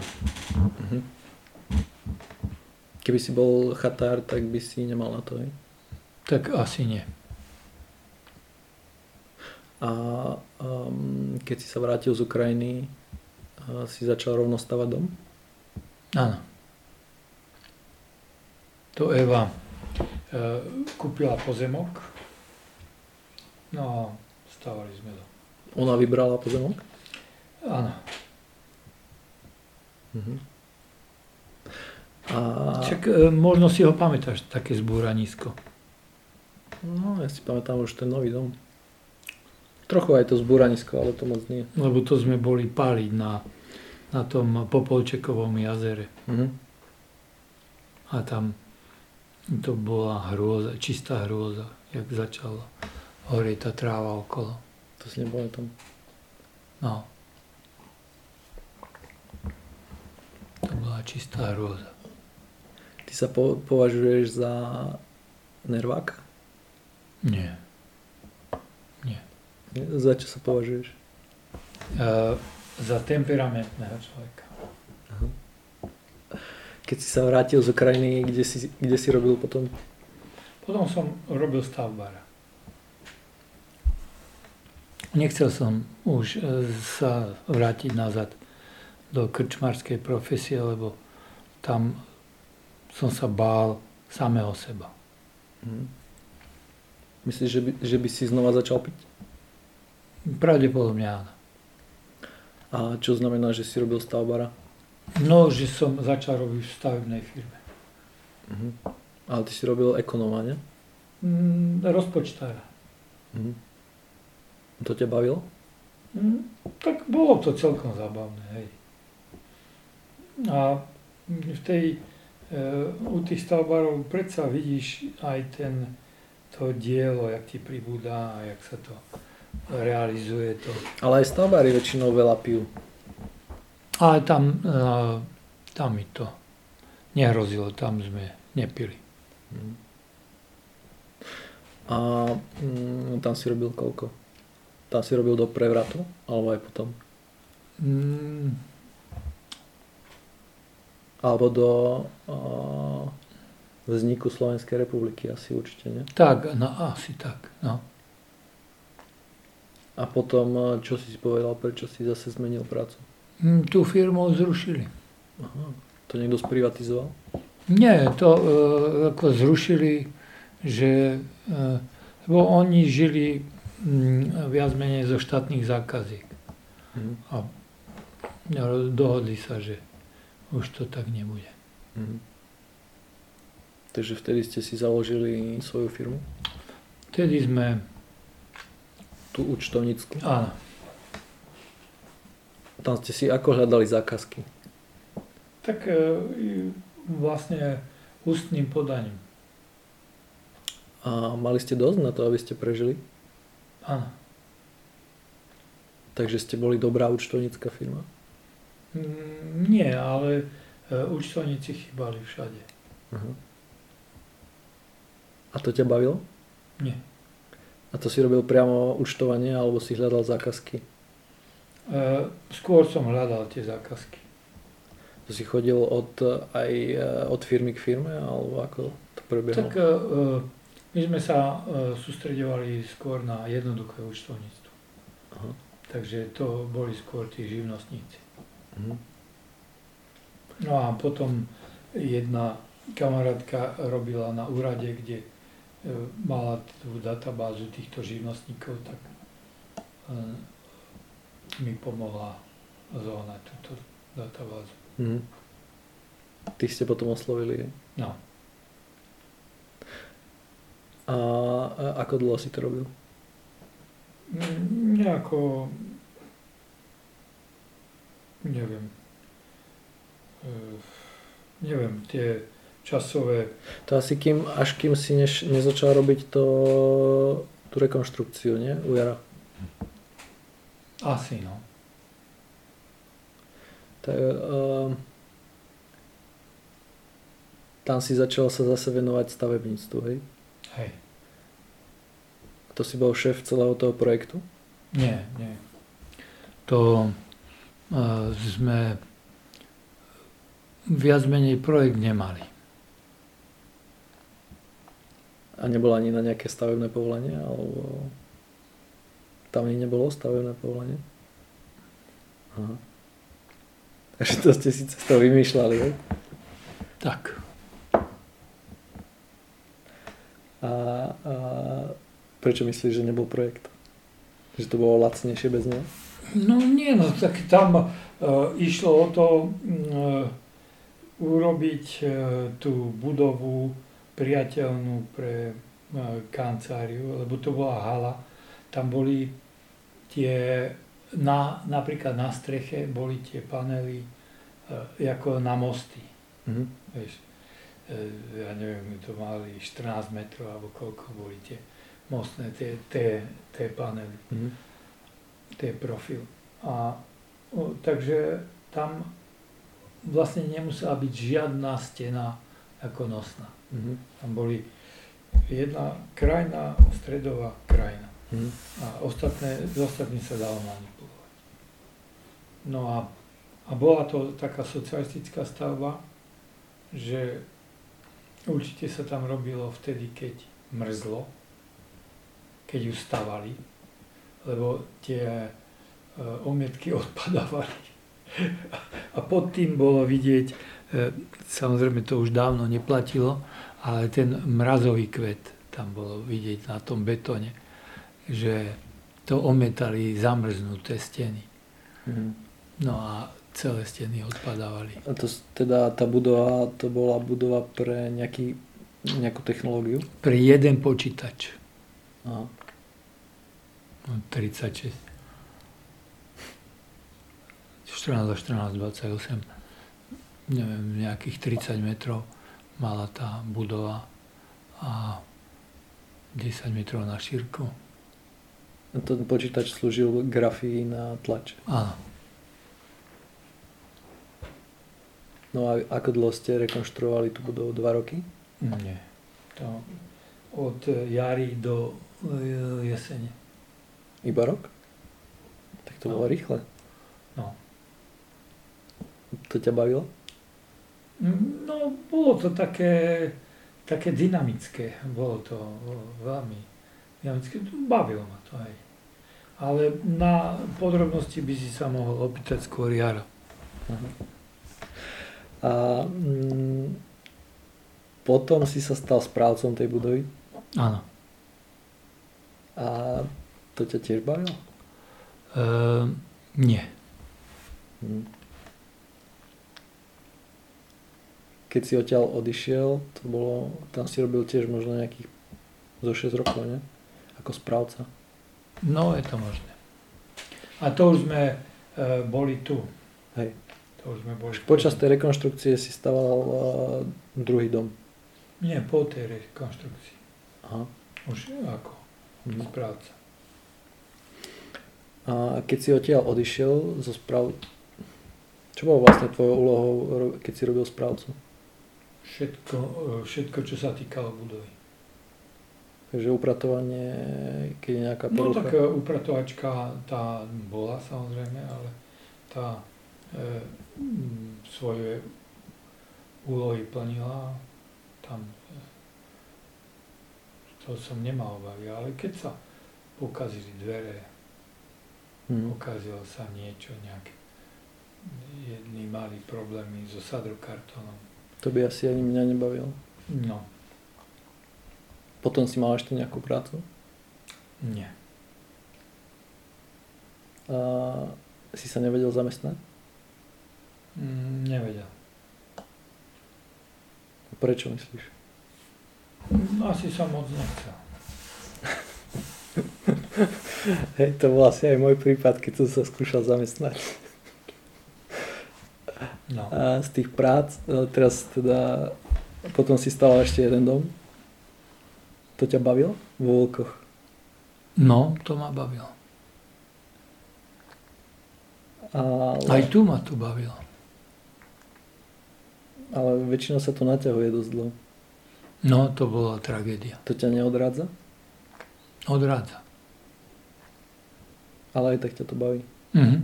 Mhm. Keby si bol chatár, tak by si nemal na to, hej? Tak asi nie. A um, keď si sa vrátil z Ukrajiny, a si začal rovno stavať dom? Áno. To Eva e, kúpila pozemok. No a stavali sme dom. Ona vybrala pozemok? Áno. Mhm. A... Čak e, možno si ho pamätáš, také zbúranisko. No, ja si pamätám už ten nový dom. Trochu aj to zbúranisko, ale to moc nie. Lebo to sme boli páliť na, na tom Popolčekovom jazere. Mhm. A tam to bola hrôza, čistá hrôza, jak začala horieť tá tráva okolo. To si nepamätám. No. To bola čistá hrôza. Ty sa po, považuješ za nerváka? Nie. Za čo sa považuješ? E, za temperamentného človeka. Keď si sa vrátil z Ukrajiny, kde si, kde si robil potom? Potom som robil stavbára. Nechcel som už e, sa vrátiť nazad do krčmarskej profesie, lebo tam som sa bál samého seba. Mhm. Myslíš, že by, že by si znova začal piť? Pravdepodobne áno. A čo znamená, že si robil stavbara? No, že som začal robiť v stavebnej firme. Mhm. Ale ty si robil ekonóma, ne? Mm, rozpočtára. Mhm. To ťa bavilo? Mm, tak bolo to celkom zábavné, hej. A v tej, u tých stavbárov predsa vidíš aj ten, to dielo, jak ti pribúda a jak sa to realizuje to. Ale aj stavbári väčšinou veľa pijú. Ale tam, e, tam mi to nehrozilo, tam sme nepili. Mhm. A mm, tam si robil koľko? Tam si robil do prevratu? Alebo aj potom? Mm, Alebo do uh, vzniku Slovenskej republiky asi určite, nie? tak, no asi tak, no. A potom, čo si povedal, prečo si zase zmenil prácu? Mm, tú firmu zrušili. Aha. To niekto sprivatizoval? Nie, to e, ako zrušili, že e, lebo oni žili mm, viac menej zo štátnych zákaziek. Mhm. A no, dohodli sa, že už to tak nebude. Mhm. Takže vtedy ste si založili svoju firmu? Vtedy sme, Tú účtovnícku? áno, Tam ste si ako hľadali zákazky? tak e, vlastne ústnym podaním. A mali ste dosť na to, aby ste prežili? Áno. Takže ste boli dobrá účtovnícka firma? Mm, Nie, ale e, účtovníci chýbali všade. Aha. A to ťa bavilo? Nie. A to si robil priamo účtovanie alebo si hľadal zákazky? E, Skôr som hľadal tie zákazky. To si chodil od, aj e, od firmy k firme alebo ako to prebiehalo? Tak e, my sme sa e, sústredovali skôr na jednoduché účtovníctvo. Aha. Takže to boli skôr tí živnostníci. Mhm. No a potom jedna kamarátka robila na úrade, kde e, mala tú databázu týchto živnostníkov, tak e, mi pomohla zohnať túto databázu. Mhm. Ty ste potom oslovili. No, A, a ako dlho si to robil? Mm, nejako, neviem, E, neviem, tie časové, To asi kým, až kým si než, nezačal robiť to, tú rekonštrukciu, nie? U Jara. asi no. Tak, uh, tam si začal sa zase venovať stavebníctvu, hej? Hej, To si bol šéf celého toho projektu? nie, nie. To sme viac menej projekt nemali. A nebolo ani na nejaké stavebné povolenie? Alebo tam ani nebolo stavebné povolenie? Aha. Takže to ste si cez to vymýšľali, hej? Tak, A, a prečo myslíš, že nebol projekt? Že to bolo lacnejšie bez neho? No nie, no tak tam e, išlo o to mm, e, urobiť e, tú budovu priateľnú pre e, kanceláriu, lebo to bola hala. Tam boli tie, na, napríklad na streche boli tie panely e, ako na mosty. Mhm. Vieš, e, ja neviem, to mali 14 metrov alebo koľko boli tie mostné, tie, tie, tie panely, Mhm. tie profil. A o, takže tam vlastne nemusela byť žiadna stena ako nosná. Mhm. Tam boli jedna krajina, stredová krajina. Mhm. A ostatné, s ostatným sa dalo manipulovať. No a, a bola to taká socialistická stavba, že určite sa tam robilo vtedy, keď mrzlo, keď ju stavali, lebo tie e, omietky odpadávali. A pod tým bolo vidieť, e, samozrejme to už dávno neplatilo, ale ten mrazový kvet tam bolo vidieť na tom betóne, že to ometali zamrznuté steny. Mhm. No a celé steny odpadávali. A to teda tá budova, to bola budova pre nejaký Nejakú technológiu? Pre jeden počítač. Aha. No, 36. 14 a 14, 28. Neviem, nejakých 30 metrov mala tá budova a 10 metrov na šírku. A ten počítač slúžil grafii na tlač. Áno. No a ako dlho ste rekonštruovali tú budovu? Dva roky? Nie. To od jary do e, jesene. Iba rok? Tak to No. bolo rýchle. No. To ťa bavilo? No, bolo to také, také dynamické. Bolo to veľmi dynamické. Bavilo ma to aj. Ale na podrobnosti by si sa mohol opýtať skôr Jara. A mm, potom si sa stal správcom tej budovy Áno. a to ťa tiež bavilo? Ehm, nie. Hm. Keď si odtiaľ odišiel, to bolo, tam si robil tiež možno nejakých zo 6 rokov, ne? Ako správca. No, je to možné. A to už sme e, boli tu. Hej. To už sme boli. Počas tej rekonštrukcie si staval uh, druhý dom. Nie, po tej rekonštrukcii. Aha. Už ako Mhm. správca. A keď si odtiaľ odišiel zo správ... Čo bolo vlastne tvojou úlohou, keď si robil správcu? Všetko, e, všetko, čo sa týkalo budovy. Takže upratovanie, keď je nejaká No porucha. tak e, upratovačka tá bola samozrejme, ale tá e, mm, svoje úlohy plnila. Tam e, to som nemal obavy, ale keď sa pokazili dvere, Hm. pokazilo sa niečo, nejaké jedni mali problémy so sadrokartónom. To by asi ani mňa nebavilo. No, Potom si mal ešte nejakú prácu. nie. A si sa nevedel zamestnať? Mm, nevedel. Prečo myslíš? Asi som moc nechcel. Hej, to bol asi aj môj prípad, keď som sa skúšal zamestnať. No. A z tých prác, e, teraz teda, potom si stal ešte jeden dom. To ťa bavilo? Vo Volkoch. no, to ma bavilo. Ale, Aj tu ma to bavilo. ale väčšinou sa to naťahuje dosť dlho. No, to bola tragédia. To ťa neodrádza? Odrádza. Ale aj tak ťa to baví. Mhm.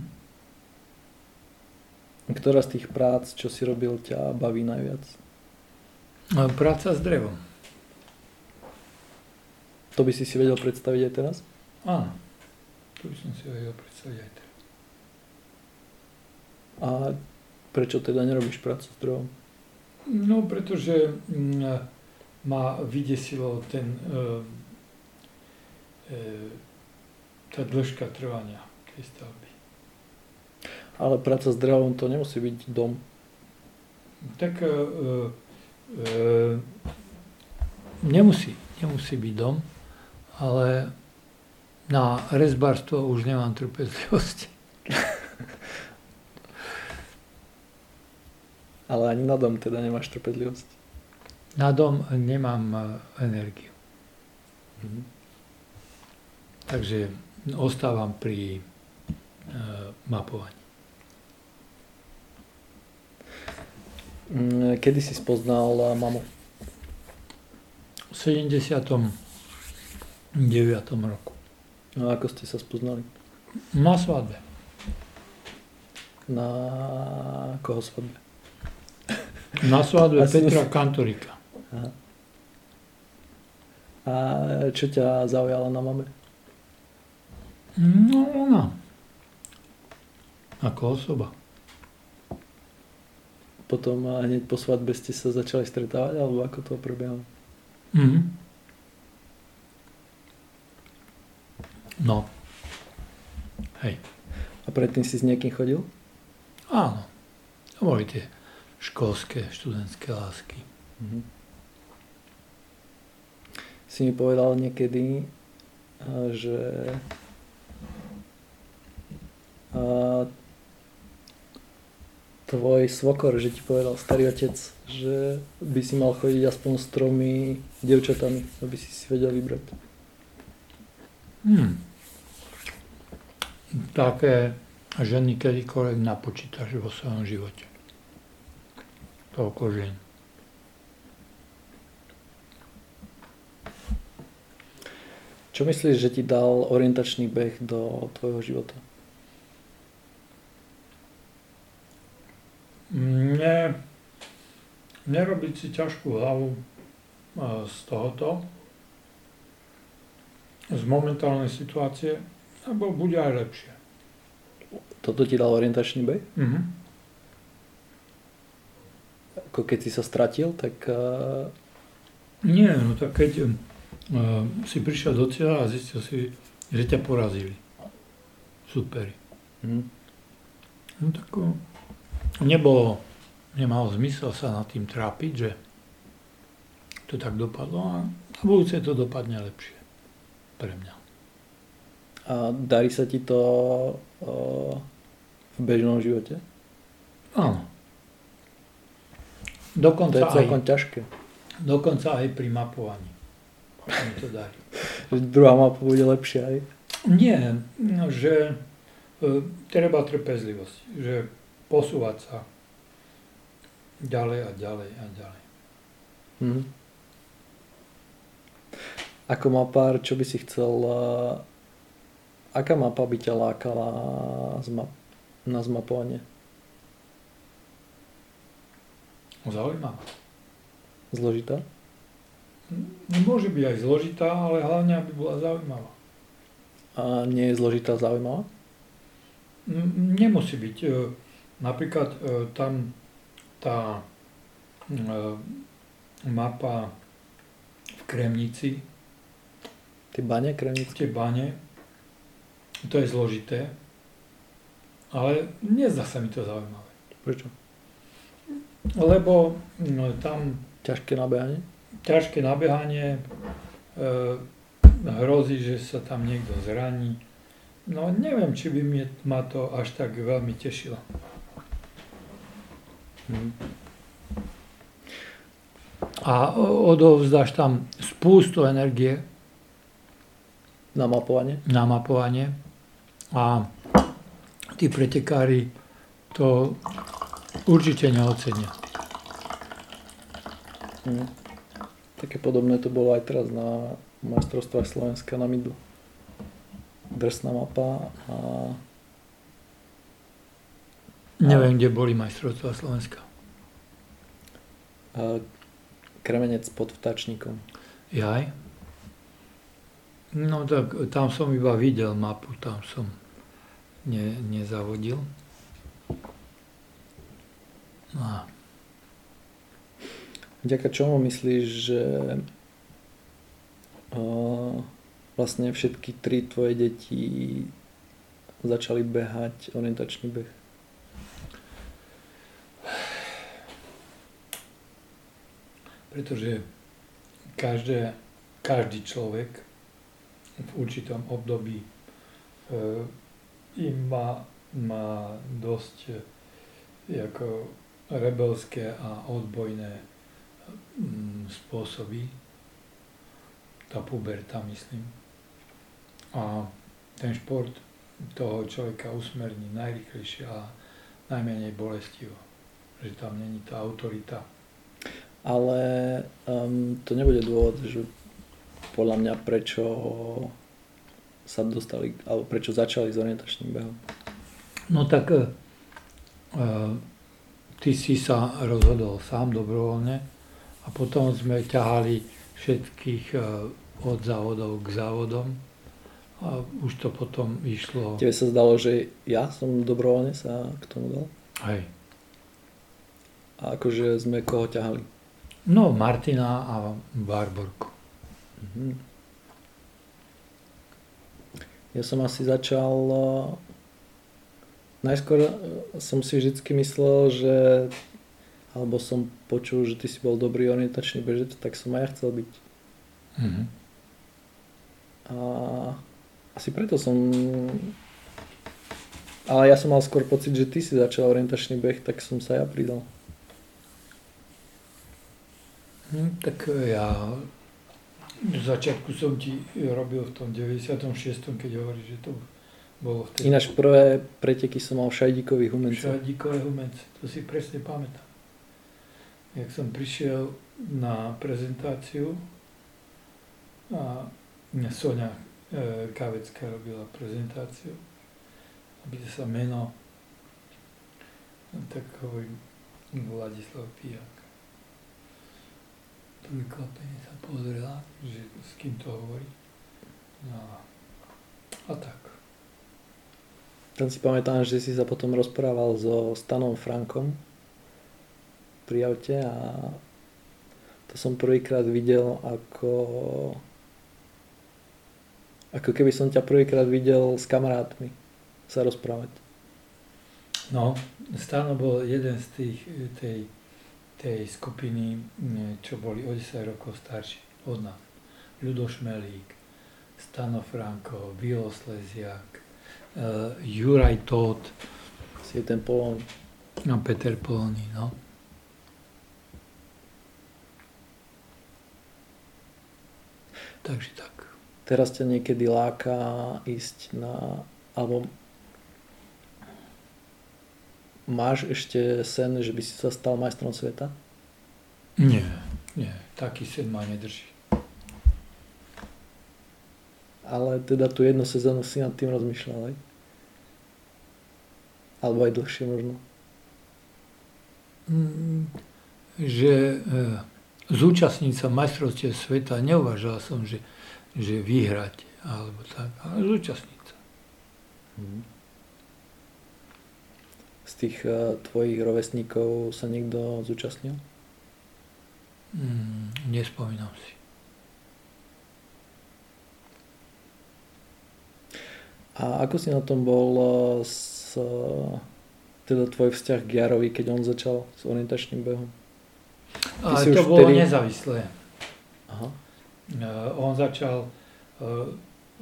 Ktorá z tých prác, čo si robil, ťa baví najviac? Práca s drevom. To by si si vedel predstaviť aj teraz? Áno. To by som si vedel predstaviť aj teraz. A prečo teda nerobíš prácu s drovom? No, pretože mm, ma vydesilo ten, e, e, tá dĺžka trvania tej stavby. Ale práca s drevom to nemusí byť dom. Tak e, e, nemusí, nemusí byť dom, ale na rezbarstvo už nemám trpezlivosť. Ale ani na dom teda nemáš trpezlivosť. Na dom nemám e, energiu. Mhm. Takže ostávam pri e, mapovaní. Mm, Kedy si spoznal a, mamu? V 79. roku. No a ako ste sa spoznali? Na svadbe. Na koho svadbe? Na svadbe Petra musí- Kantorika. Aha. A čo ťa zaujalo na mame? No ona. Ako osoba. Potom a hneď po svadbe ste sa začali stretávať, alebo ako to prebiehalo? Mhm. No. Hej. A predtým si s niekým chodil? Áno. To boli tie školské, študentské lásky. Mhm. si mi povedal niekedy, že tvoj svokor, že ti povedal starý otec, že by si mal chodiť aspoň s tromi devčatami, aby si si vedel vybrať. Hmm. Také ženy kedykoľvek napočítaš vo svojom živote. Toľko žien. Čo myslíš, že ti dal orientačný beh do tvojho života? Ne, nerobiť si ťažkú hlavu z tohoto, z momentálnej situácie, lebo bude aj lepšie. Toto ti dal orientačný beh? Mhm. Ako keď si sa stratil, tak... Uh... Nie, no tak keď uh, si prišiel do cieľa a zistil si, že ťa porazili. Superi. Mm. No tak uh, nebolo, nemalo zmysel sa nad tým trápiť, že to tak dopadlo a na budúce to dopadne lepšie pre mňa. A darí sa ti to uh, v bežnom živote? Áno. Dokonca to je celkom aj, ťažké. Dokonca aj pri mapovaní. Mi to darí. Druhá mapa bude lepšia aj? Nie, no, že e, treba trpezlivosť. Že posúvať sa ďalej a ďalej a ďalej. Hmm. Ako mapár, čo by si chcel, aká mapa by ťa lákala na zmapovanie? Zaujímavá. Zložitá? Môže byť aj zložitá, ale hlavne, aby bola zaujímavá. A nie je zložitá zaujímavá? Nemusí byť. Napríklad e, tam tá e, mapa v Kremnici. Tie bane kremnické? Tie bane. To je zložité. Ale nezdá sa mi to zaujímavé. Prečo? Lebo no, tam... Ťažké nabehanie? Ťažké nabehanie. E, hrozí, že sa tam niekto zraní. No neviem, či by mi, ma to až tak veľmi tešilo. A odovzdáš tam spústu energie. Na mapovanie? Na mapovanie. A tí pretekári to určite neocenia. Hmm. Také podobné to bolo aj teraz na majstrovstvách Slovenska na Midu. Drsná mapa a... Neviem, kde boli majstrovstvá Slovenska. Kremenec pod vtáčnikom. Jaj? No tak tam som iba videl mapu, tam som ne, nezavodil. No. Vďaka čomu myslíš, že uh, vlastne všetky tri tvoje deti začali behať orientačný beh? Pretože každé, každý človek v určitom období im má, má dosť uh, ako rebelské a odbojné Mm, spôsobí, tá puberta myslím. A ten šport toho človeka usmerní najrychlejšie a najmenej bolestivo. Že tam není tá autorita. Ale um, to nebude dôvod, že podľa mňa prečo sa dostali, alebo prečo začali s orientačným behom. No tak uh, ty si sa rozhodol sám dobrovoľne, a potom sme ťahali všetkých e, od závodov k závodom a už to potom išlo. Tebe sa zdalo, že ja som dobrovoľne sa k tomu dal? Hej. A akože sme koho ťahali? No, Martina a Barborku. Mhm. Ja som asi začal... E, najskôr som si vždy myslel, že alebo som počul, že ty si bol dobrý orientačný bežec, tak som aj ja chcel byť. Mm-hmm. A asi preto som... Ale ja som mal skôr pocit, že ty si začal orientačný beh, tak som sa ja pridal. Hm, tak ja v začiatku som ti robil v tom 96. keď hovoríš, že to bolo vtedy. Ináč prvé preteky som mal v Šajdíkových humence. Šajdíkové humence, to si presne pamätám. Jak som prišiel na prezentáciu a Sonia e, Kavecká robila prezentáciu, aby sa meno, tak hovorím Vladislav Pijak prekvapenie sa pozrela, že s kým to hovorí. No a tak. Tam si pamätám, že si sa potom rozprával so Stanom Frankom pri aute a to som prvýkrát videl ako ako keby som ťa prvýkrát videl s kamarátmi sa rozprávať. No, Stano bol jeden z tých, tej tej skupiny, čo boli o 10 rokov starší od nás. Ľudo Šmelík, Stano Franko, Vilo Sleziak, uh, Juraj Tóth. Si ten Polón. No, Peter Polóny, no. Takže tak. Teraz ťa niekedy láka ísť na, alebo Máš ešte sen, že by si sa stal majstrom sveta? Nie, nie. Taký sen ma nedrží. Ale teda tu jednu sezónu si nad tým rozmýšľal, aj? Alebo aj dlhšie možno? Mm, že e, zúčastniť sa majstrovstiev sveta, neuvažal som, že, že vyhrať, alebo tak, ale zúčastniť sa. Mm z tých uh, tvojich rovesníkov sa niekto zúčastnil? Mm, nespomínam si. A ako si na tom bol uh, s, uh, teda tvoj vzťah k Jarovi, keď on začal s orientačným behom? A to bolo vtedy... nezávislé. Aha. On začal,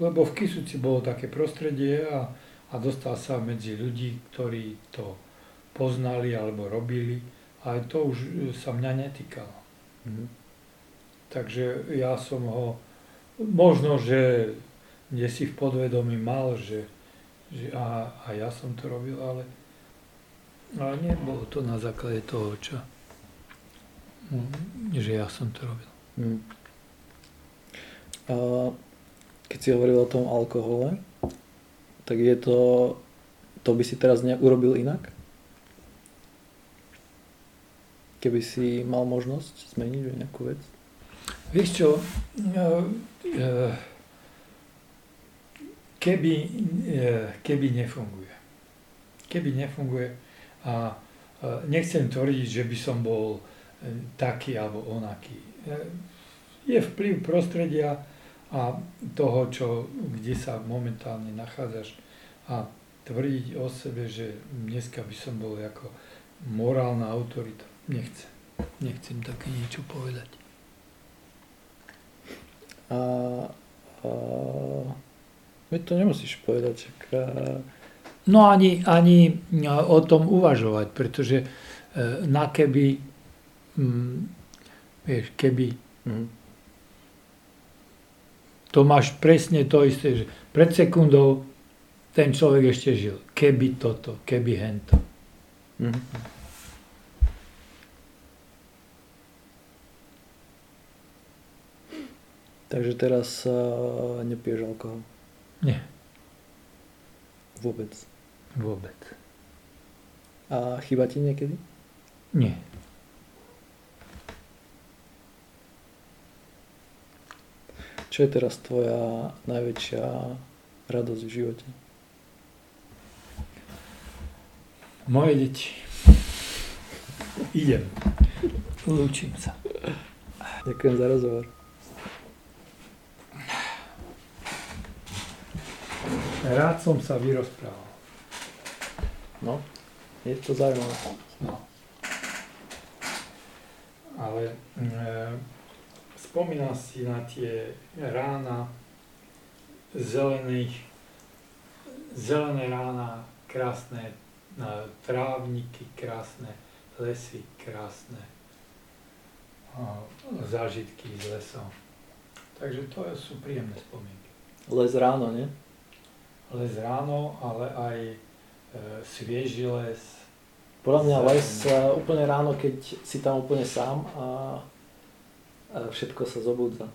lebo v Kisuci bolo také prostredie a a dostal sa medzi ľudí, ktorí to poznali alebo robili, ale to už sa mňa netýkalo. Mm. Takže ja som ho, možno, že kde si v podvedomí mal, že, že a, a ja som to robil, ale, ale nebolo to na základe toho, čo, že ja som to robil. Mm. A keď si hovoril o tom alkohole, tak je to, to by si teraz urobil inak? Keby si mal možnosť zmeniť nejakú vec? Vieš čo, e, e, keby, e, keby nefunguje. Keby nefunguje a nechcem tvrdiť, že by som bol taký alebo onaký. Je vplyv prostredia, a toho, čo, kde sa momentálne nachádzaš a tvrdiť o sebe, že dneska by som bol ako morálna autorita. Nechcem. Nechcem také niečo povedať. A, a my to nemusíš povedať. A... No ani, ani o tom uvažovať, pretože e, na keby, mm, vieš, keby mm to máš presne to isté, že pred sekundou ten človek ešte žil. Keby toto, keby hento. Mm-hmm. Takže teraz uh, nepiješ alkohol? Nie. Vôbec? Vôbec. A chýba ti niekedy? Nie. Čo je teraz tvoja najväčšia radosť v živote? Moje deti. Idem. Lúčim sa. Ďakujem za rozhovor. Rád som sa vyrozprával. No, je to zaujímavé. No. Ale e, spomínal si na tie rána, zelených, zelené rána, krásne trávniky, krásne lesy, krásne zážitky z lesov. Takže to sú príjemné spomienky. Les ráno, nie? Les ráno, ale aj e, svieži les. Podľa mňa les e, úplne ráno, keď si tam úplne sám a, a všetko sa zobudza.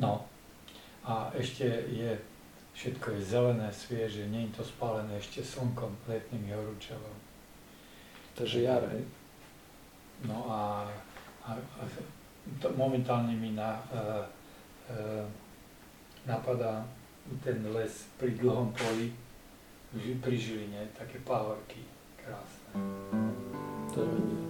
No. A ešte je, všetko je zelené, svieže, nie je to spálené ešte slnkom, letnými horúčavom. Takže jar, hej? No a, a, a to momentálne mi na, uh, uh, napadá ten les pri dlhom poli, pri Žiline, také pahorky krásne. To je